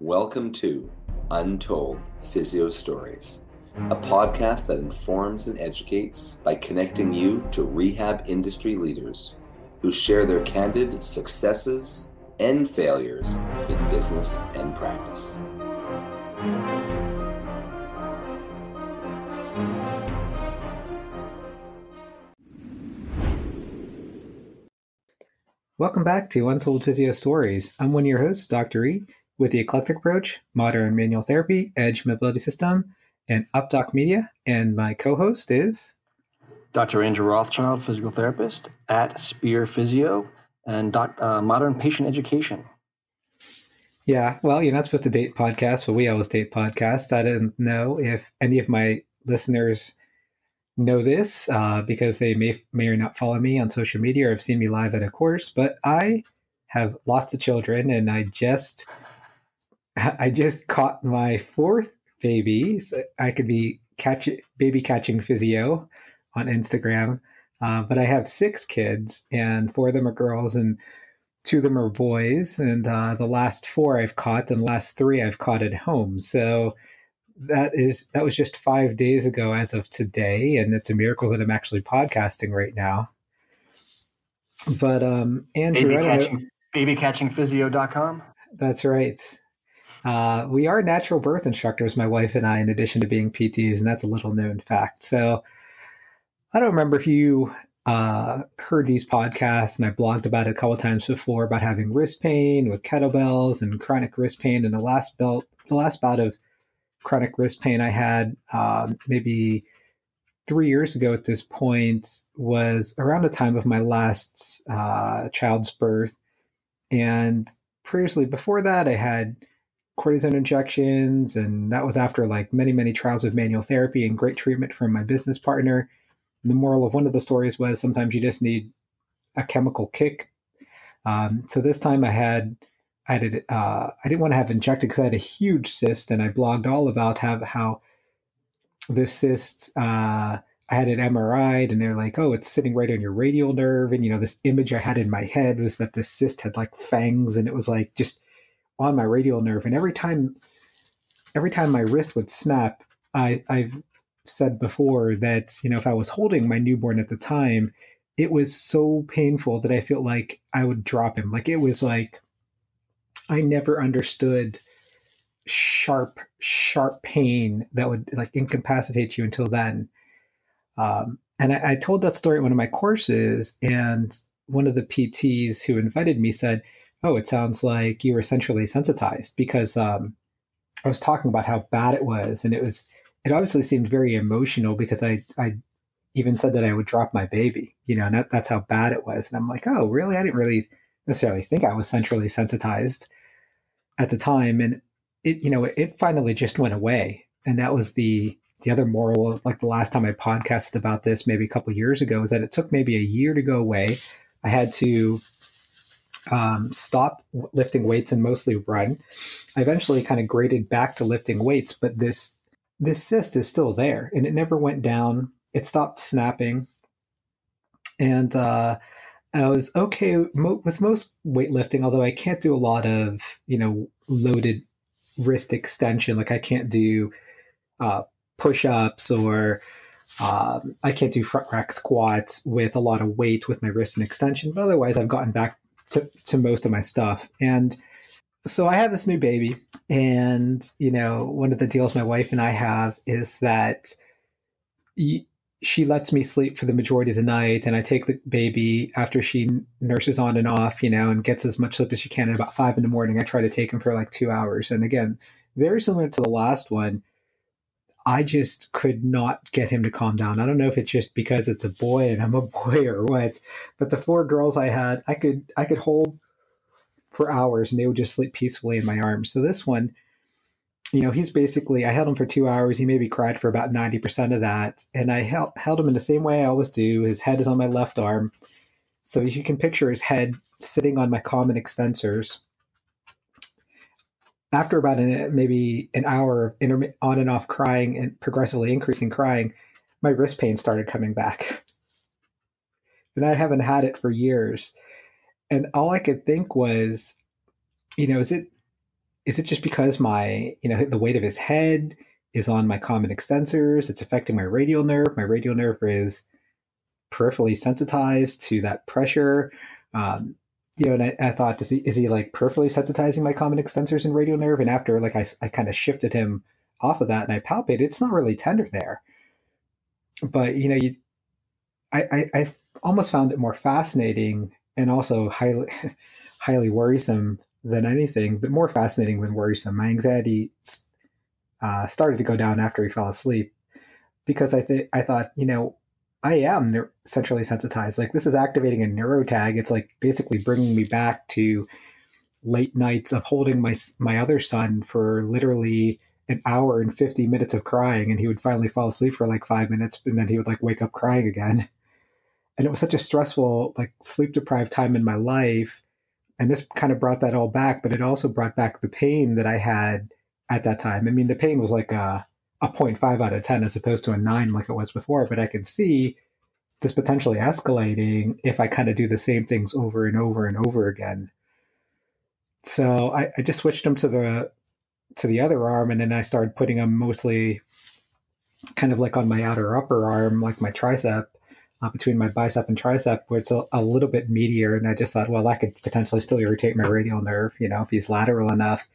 Welcome to Untold Physio Stories, a podcast that informs and educates by connecting you to rehab industry leaders who share their candid successes and failures in business and practice. Welcome back to Untold Physio Stories. I'm one of your hosts, Dr. E, with the eclectic approach, modern manual therapy, edge mobility system, and UpDoc Media. And my co-host is Dr. Andrew Rothschild, physical therapist at Spear Physio and doc, uh, Modern Patient Education. Yeah, well, you're not supposed to date podcasts, but we always date podcasts. I didn't know if any of my listeners know this uh, because they may may or not follow me on social media or have seen me live at a course. But I have lots of children, and I just I just caught my fourth baby. So I could be catch baby catching physio on Instagram, uh, but I have six kids, and four of them are girls, and two of them are boys, and uh, the last four I've caught, and the last three I've caught at home. So that is that was just five days ago as of today, and it's a miracle that I'm actually podcasting right now. But um, Andrew, baby catching, babycatchingphysio.com. That's right. Uh, we are natural birth instructors, my wife and I, in addition to being PTs, and that's a little known fact. So I don't remember if you uh, heard these podcasts, and I blogged about it a couple times before about having wrist pain with kettlebells and chronic wrist pain. And the last belt, the last bout of chronic wrist pain I had um, maybe three years ago at this point was around the time of my last uh, child's birth. And previously, before that, I had cortisone injections, and that was after like many, many trials of manual therapy and great treatment from my business partner. The moral of one of the stories was sometimes you just need a chemical kick. Um, so this time I had I had uh, I didn't want to have injected because I had a huge cyst, and I blogged all about how how this cyst. Uh, I had an MRI'd, and they're like, "Oh, it's sitting right on your radial nerve." And you know, this image I had in my head was that this cyst had like fangs, and it was like just on my radial nerve. And every time, every time my wrist would snap, I I've said before that you know if I was holding my newborn at the time, it was so painful that I felt like I would drop him. Like it was like I never understood sharp, sharp pain that would like incapacitate you until then. Um, and I, I, told that story at one of my courses, and one of the PTs who invited me said, "Oh, it sounds like you were centrally sensitized," because um, I was talking about how bad it was, and it was it obviously seemed very emotional because I I even said that I would drop my baby, you know, and that, that's how bad it was. And I'm like, oh, really? I didn't really necessarily think I was centrally sensitized at the time, and it you know it finally just went away, and that was the the other moral. Like the last time I podcasted about this, maybe a couple years ago, is that it took maybe a year to go away. I had to um, stop lifting weights and mostly run. I eventually kind of graded back to lifting weights, but this this cyst is still there, and it never went down. It stopped snapping, and uh, I was okay with most weightlifting, although I can't do a lot of you know loaded wrist extension. Like I can't do uh, push ups or um, I can't do front rack squats with a lot of weight with my wrist and extension. But otherwise, I've gotten back to, to most of my stuff. And so I have this new baby, and you know, one of the deals my wife and I have is that she lets me sleep for the majority of the night and I take the baby after she nurses on and off, you know, and gets as much sleep as she can. At about five in the morning, I try to take him for like two hours. And again, very similar to the last one, I just could not get him to calm down. I don't know if it's just because it's a boy and I'm a boy or what, but the four girls I had, I could I could hold for hours and they would just sleep peacefully in my arms. So this one, you know, he's basically, I held him for two hours. He maybe cried for about 90% of that. And I held, held him in the same way I always do. His head is on my left arm. So you can picture his head sitting on my common extensors. After about an, maybe an hour of intermi- on and off crying and progressively increasing crying, my wrist pain started coming back. And I haven't had it for years. And all I could think was, you know, is it is it just because my, you know, the weight of his head is on my common extensors? It's affecting my radial nerve. My radial nerve is peripherally sensitized to that pressure. Um, you know, and I, I, thought, is he, is he like peripherally sensitizing my common extensors and radial nerve? And after like I, I kind of shifted him off of that and I palpated, it's not really tender there. But, you know, you, I, I, I almost found it more fascinating and also highly, highly worrisome than anything, but more fascinating than worrisome. My anxiety uh, started to go down after he fell asleep because I think I thought, you know, I am centrally sensitized. Like this is activating a neurotag. It's like basically bringing me back to late nights of holding my my other son for literally an hour and 50 minutes of crying and he would finally fall asleep for like 5 minutes and then he would like wake up crying again. And it was such a stressful like sleep deprived time in my life and this kind of brought that all back, but it also brought back the pain that I had at that time. I mean, the pain was like a, a 0.5 out of 10 as opposed to a 9 like it was before, but I can see this potentially escalating if I kind of do the same things over and over and over again. So I, I just switched them to the to the other arm, and then I started putting them mostly kind of like on my outer upper arm, like my tricep, uh, between my bicep and tricep, where it's a, a, little bit meatier. And I just thought, well, that could potentially still irritate my radial nerve, you know, if he's lateral enough.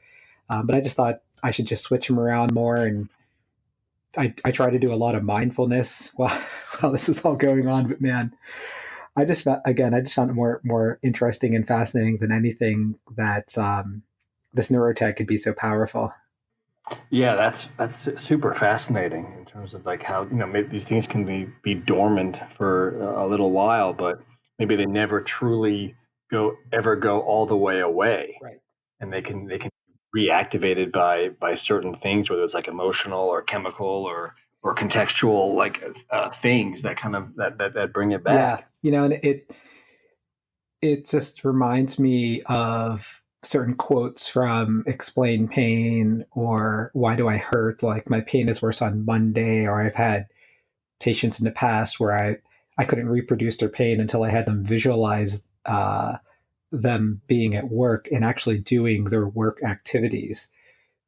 Um, but I just thought I should just switch him around more. And I, I try to do a lot of mindfulness while, while this is all going on. But man, I just again, I just found it more more interesting and fascinating than anything that um, this neurotag could be so powerful. Yeah, that's that's super fascinating in terms of like how you know maybe these things can be be dormant for a little while, but maybe they never truly go ever go all the way away. Right. And they can they can reactivated by by certain things, whether it's like emotional or chemical or or contextual like uh, things that kind of that, that that bring it back. Yeah, you know, and it it just reminds me of certain quotes from Explain Pain or Why Do I Hurt? Like, my pain is worse on Monday, or I've had patients in the past where I, I couldn't reproduce their pain until I had them visualize uh, them being at work and actually doing their work activities.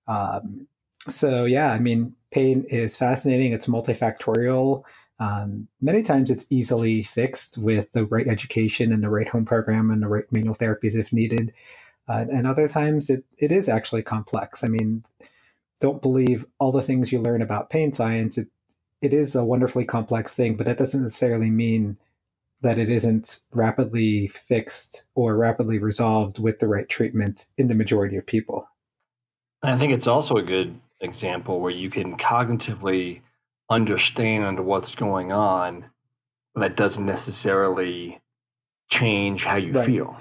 Um, so, yeah, I mean, pain is fascinating. It's multifactorial. Um, many times it's easily fixed with the right education and the right home program and the right manual therapies if needed. Uh, and other times it, it is actually complex. I mean, don't believe all the things you learn about pain science. It, it is a wonderfully complex thing, but that doesn't necessarily mean that it isn't rapidly fixed or rapidly resolved with the right treatment in the majority of people. I think it's also a good example where you can cognitively understand what's going on, but that doesn't necessarily change how you right. feel.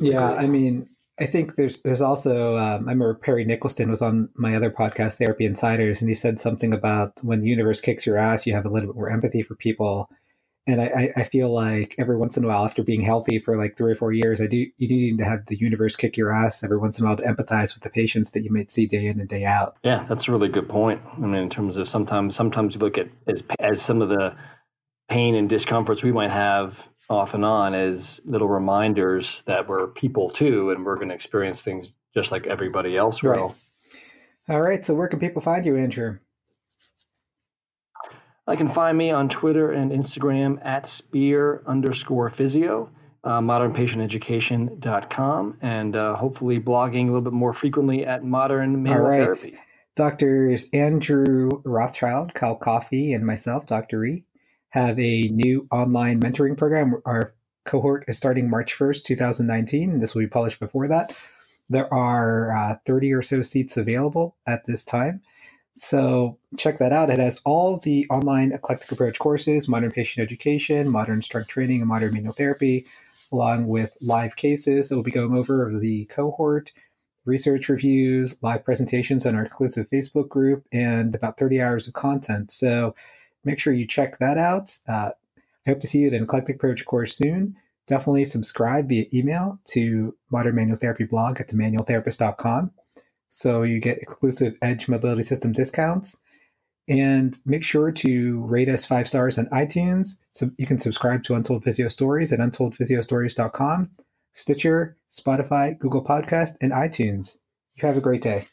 Yeah, I mean, I think there's there's also um, I remember Perry Nickelston was on my other podcast, Therapy Insiders, and he said something about when the universe kicks your ass, you have a little bit more empathy for people. And I, I feel like every once in a while, after being healthy for like three or four years, I do you need to have the universe kick your ass every once in a while to empathize with the patients that you might see day in and day out. Yeah, that's a really good point. I mean, in terms of sometimes sometimes you look at as as some of the pain and discomforts we might have off and on as little reminders that we're people too, and we're going to experience things just like everybody else will. Right. All right. So, where can people find you, Andrew? I can find me on Twitter and Instagram at spear underscore physio, uh, modernpatienteducation.com, and uh, hopefully blogging a little bit more frequently at Modern Manual right. Therapy. Doctors Andrew Rothschild, Kyle Coffey, and myself, Dr. Ree, have a new online mentoring program. Our cohort is starting March 1st, 2019. This will be published before that. There are uh, 30 or so seats available at this time. So check that out. It has all the online eclectic approach courses, modern patient education, modern strength training, and modern manual therapy, along with live cases that will be going over of the cohort, research reviews, live presentations on our exclusive Facebook group, and about 30 hours of content. So make sure you check that out. Uh, I hope to see you at an Eclectic Approach course soon. Definitely subscribe via email to Modern Manual Therapy blog at themanualtherapist.com so you get exclusive Edge Mobility System discounts. And make sure to rate us five stars on iTunes. So you can subscribe to Untold Physio Stories at untoldphysiostories.com, Stitcher, Spotify, Google Podcast, and iTunes. You have a great day.